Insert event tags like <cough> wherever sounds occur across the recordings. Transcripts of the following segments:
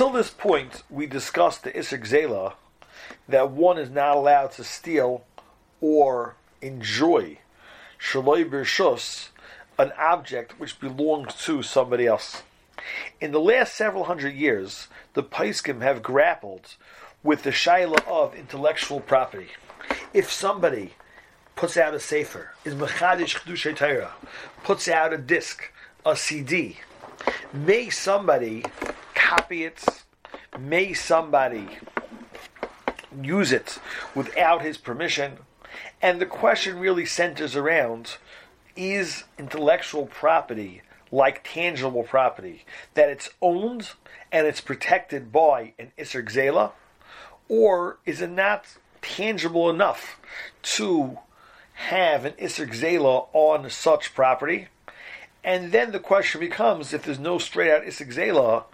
Until this point, we discussed the Isser Gzela, that one is not allowed to steal or enjoy Shaloi Birshus, an object which belongs to somebody else. In the last several hundred years, the Paiskim have grappled with the shaila of intellectual property. If somebody puts out a sefer, is mechadish chedushay Torah, puts out a disc, a CD, may somebody copy it, may somebody use it without his permission, and the question really centers around is intellectual property like tangible property, that it's owned and it's protected by an Isser Gzela, or is it not tangible enough to have an Isser Gzela on such property? And then the question becomes if there's no straight out Isser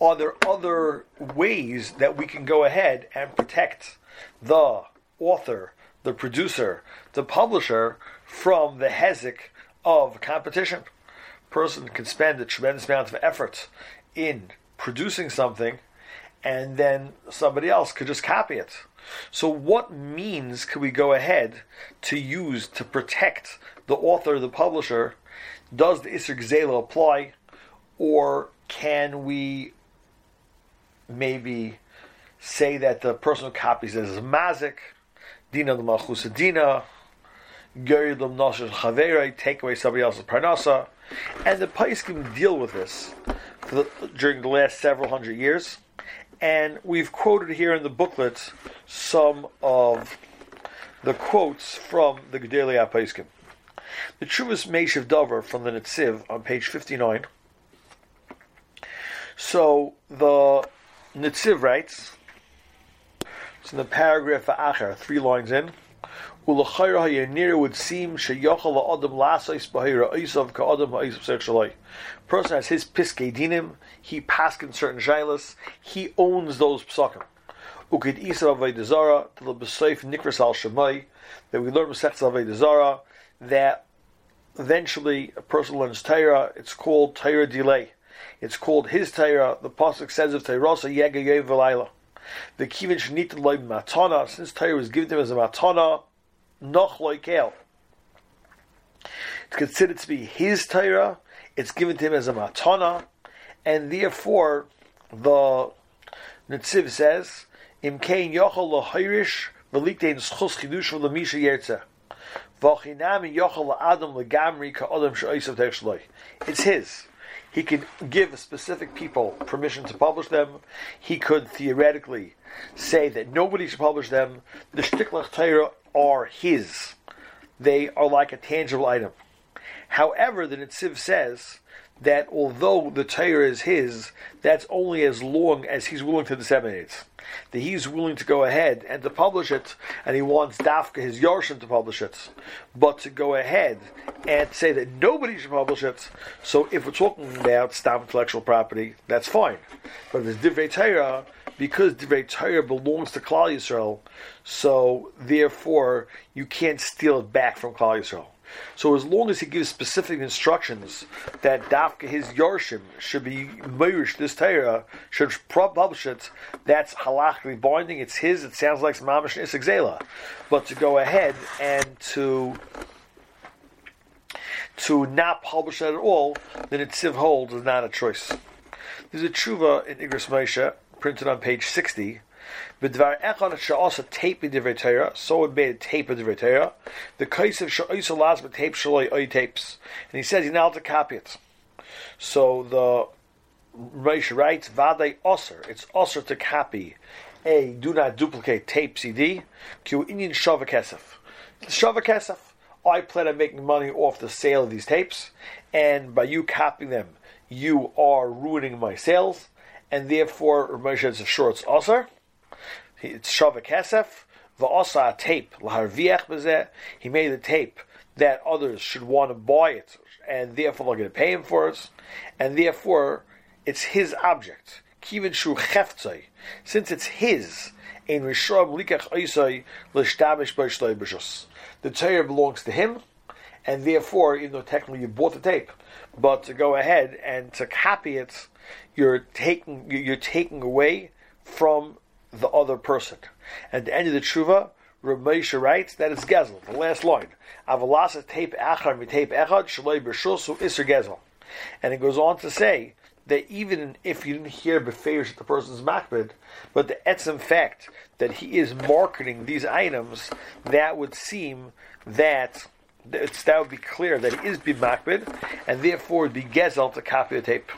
are there other ways that we can go ahead and protect the author, the producer, the publisher from the hezek of competition? Person can spend a tremendous amount of effort in producing something, and then somebody else could just copy it. So, what means could we go ahead to use to protect the author, the publisher? Does the Isser Gzela apply, or can we maybe say that the person who copies is mazik, dina the dina, geridum nosher chaverei, take away somebody else's parnasa, and the Paiskim deal with this the, during the last several hundred years. And we've quoted here in the booklet some of the quotes from the Gedolei Paiskim. The truest Meshiv Dover from the Netziv on page 59. So the Netziv writes, it's in the paragraph Achar, three lines in, Ulachayra hayanir would seem sheyachal adam lasais bahira isav ka'adam ha'isav sexualai. Person has his piskei dinim, he paskin certain shailas, he owns those psakim. Ukid isav avaydazara, to the besaif nikras al shemai, that we learn from Masechs avaydazara, that eventually a person learns Torah, it's called Torah delay. It's called his Torah. The pasuk says of Torah, Yega Yev The kivin shenit loy matana, since Torah was given to him as a matana, noch loikel. It's considered to be his Torah. It's given to him as a matana, and therefore the Netziv says, "Im kein yochel lahirish v'liktein schus chidush v'lamisha yertzeh." It's his. He can give specific people permission to publish them. He could theoretically say that nobody should publish them. The Shtiklach Torah are his. They are like a tangible item. However, the Netziv says that although the Torah is his, that's only as long as he's willing to disseminate. That he's willing to go ahead and to publish it, and he wants Dafka, his Yarshim, to publish it. But to go ahead and say that nobody should publish it, so if we're talking about stamp intellectual property, that's fine. But if it's Divrei Torah, because Divrei Torah belongs to Klal Yisrael, so therefore you can't steal it back from Klal Yisrael. So as long as he gives specific instructions that Dafka his Yarshim should be Meirish, this Torah should publish it, that's halachically binding, it's his, it sounds like Mamish Isagzela. But to go ahead and to to not publish that at all, then Netziv holds is not a choice. There's a tshuva in Igros Moshe, printed on page 60, B'dvar echad she'asa tape b'divrei Torah, so it made a tape of divrei Torah. The kaisav she'asa las tape shaloi oy tapes, and he says he's not to copy it. So the Moshe writes, "Vaday osir." It's osir to copy a do not duplicate tape CD. Q Indian shava kesef. Shava kesef. I plan on making money off the sale of these tapes, and by you copying them, you are ruining my sales, and therefore Moshe says, "Sure, it's osir." It's Shava Kesef, Va'asa tape, Laharviach Bezeh, he made a tape that others should want to buy it, and therefore they're going to pay him for it, and therefore it's his object. Kivin Shu Cheftzai, since it's his, in Rishab Likach Oisai, Lishtamish B'Shloi B'Shus. The Torah belongs to him, and therefore, even though technically you bought the tape, but to go ahead and to copy it, you're taking you're taking away from the other person. At the end of the tshuva, Rav Moshe writes that it's gezel. The last line, avalasa tape achar mitape echad shaloi b'shusu iser gezel, and it goes on to say that even if you didn't hear befeirs that the person's makbid, but the etzim fact that he is marketing these items, that would seem that that would be clear that he is bimakbid, and therefore would be gezel to copy the tape.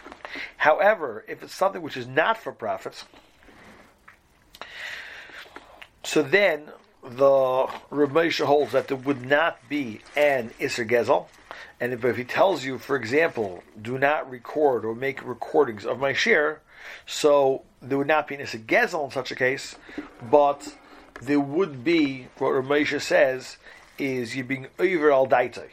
However, if it's something which is not for profits, so then the Rav holds that there would not be an Isser Gezel, and if, if, he tells you, for example, do not record or make recordings of my share, so there would not be an Isser Gezel in such a case, but there would be, what Rav says, is you're being over al daite.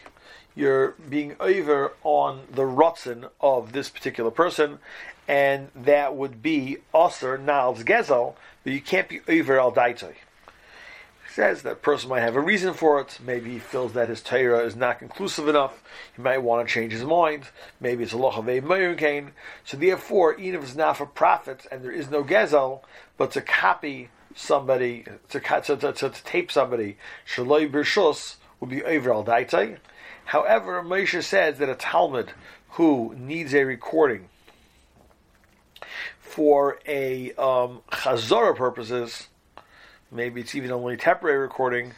You're being over on the rotzen of this particular person, and that would be Aser Nal's Gezel, but you can't be over al daite. He says that person might have a reason for it. Maybe he feels that his Torah is not conclusive enough. He might want to change his mind. Maybe it's a loch of a So therefore, even if it's not for profit and there is no gezel, but to copy somebody to to, to, to, tape somebody shaloi b'rshus would be over al daitai. However, Moshe says that a Talmud who needs a recording for a um, chazorah purposes, maybe it's even only temporary recording.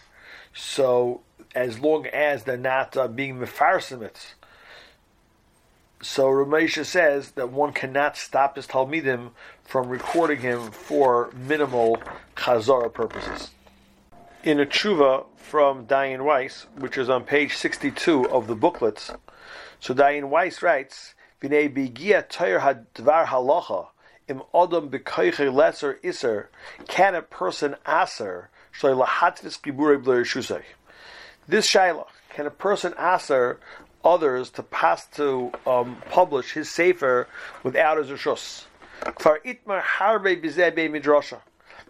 So as long as they're not uh, being mefarsimit, so Ramesha says that one cannot stop his Talmidim from recording him for minimal Chazara purposes. In a tshuva from Dayan Weiss, which is on page 62 of the booklets, so Dayan Weiss writes, V'nei bigia toyer hadvar halacha im odom b'koiche lesser iser can a person aser shloi lahatvis kiburei b'lo This shaila, can a person aser others to pass to um, publish his sefer without his rishus. For itmar harbe bizebe midrasha,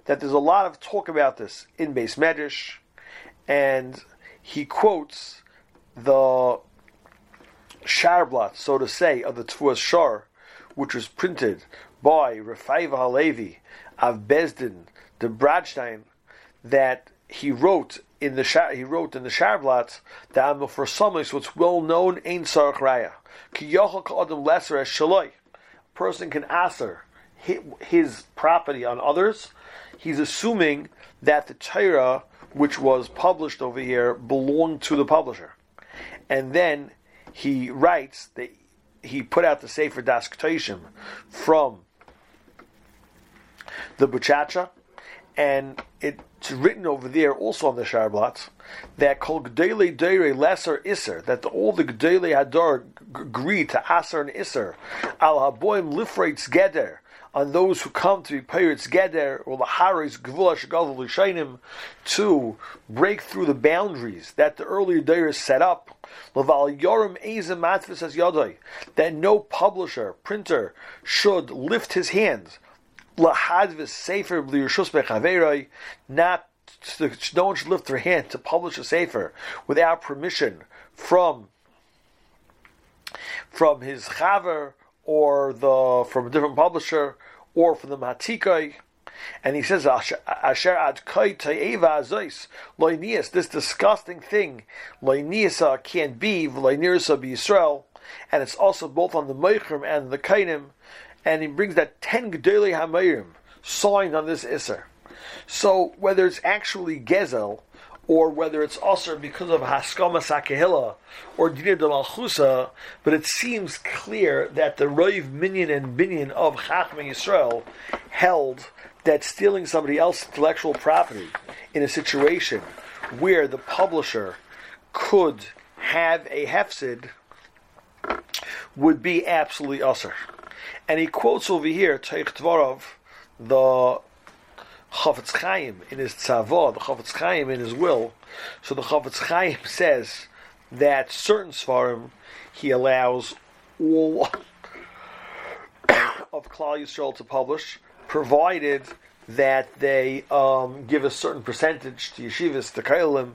that there's a lot of talk about this in base medrash, and he quotes the sharblat, so to say, of the Tfuas Shar, which was printed by Rafaiva Halevi of Bezdin, the Bradstein, that he wrote in the he wrote in the Sharblat that for Samis what's well known ain't Sarach Raya. Ki yochel adam lesser as shaloi. A person can aser his property on others. He's assuming that the Torah, which was published over here, belonged to the publisher, and then he writes that he put out the Sefer Das from the Buchacha, and it's written over there also on the Sharblat that kol gdele deire lesser iser that all the gdele hadar agree to aser and iser al haboim lifreitz geder on those who come to be pirates geder or the haris gvulash gadol to break through the boundaries that the earlier deirs set up. Laval yorim ezem matvis as yadai that no publisher printer should lift his hands lahadvis sefer b'liyushus bechaveroi, not no one should lift their hand to publish a sefer without permission from from his chaver or the from a different publisher or from the matikai. And he says, Asher ad kai ta'eva azois, loinias, this disgusting thing, loiniasa can't be, loinirasa be Yisrael, and it's also both on the Meichrim and the Kainim, and he brings that ten Gedolei Hamayim signed on this Isser. So whether it's actually Gezel, or whether it's also because of Haskama Sakehila or Dinir de Malchusa, but it seems clear that the Roiv Minyan and Binyan of Chachma Yisrael held that stealing somebody else's intellectual property in a situation where the publisher could have a hefsid would be absolutely usher. And he quotes over here, Teich Dvorov, the Chofetz Chaim in his tzavah, the Chofetz Chaim in his will. So the Chofetz Chaim <laughs> says that certain svarim he allows all <coughs> of Klal Yisrael to publish, provided that they um, give a certain percentage to yeshivas, to kailim,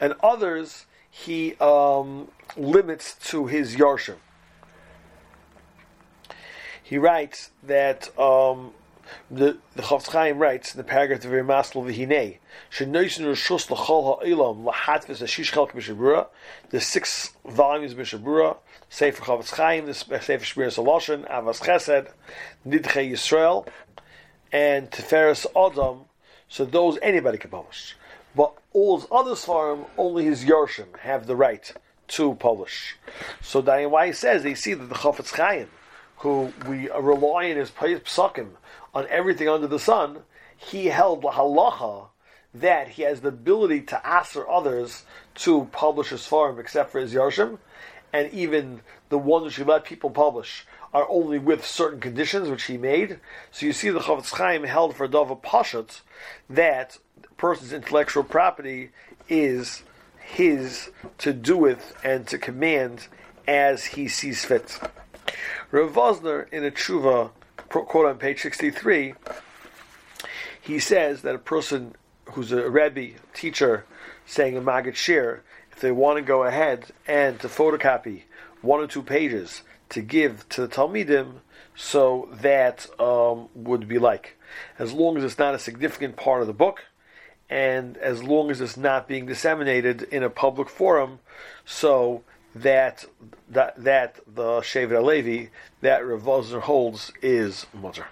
and others he um, limits to his yarshim. He writes that um, the the Chofetz Chaim writes in the paragraph of Masl v'hinei shenoisin rishus l'chol ha'olam lahatvis ashish chelk b'shabura the six volumes of Mishnah Berurah Sefer Chofetz Chaim the Sefer Shmir Saloshin Ahavas Chesed Nidche Yisrael and Tiferes Adam. So those anybody can publish. But all his other svarim only his Yarshim have the right to publish. So why he says they see that the Chofetz Chaim who we rely on his psakim on everything under the sun, he held the halacha that he has the ability to ask others to publish his farm except for his yarshim, and even the ones which he let people publish are only with certain conditions which he made. So you see the Chofetz Chaim held for Dava Pashat that person's intellectual property is his to do with and to command as he sees fit. Rav Wosner in a tshuva quote on page 63, he says that a person who's a Rebbe, teacher, saying a Maggid Shiur, if they want to go ahead and to photocopy one or two pages to give to the Talmidim, so that um, would be like. As long as it's not a significant part of the book, and as long as it's not being disseminated in a public forum, so that that that the Shevet Levi that Rav holds is mutter.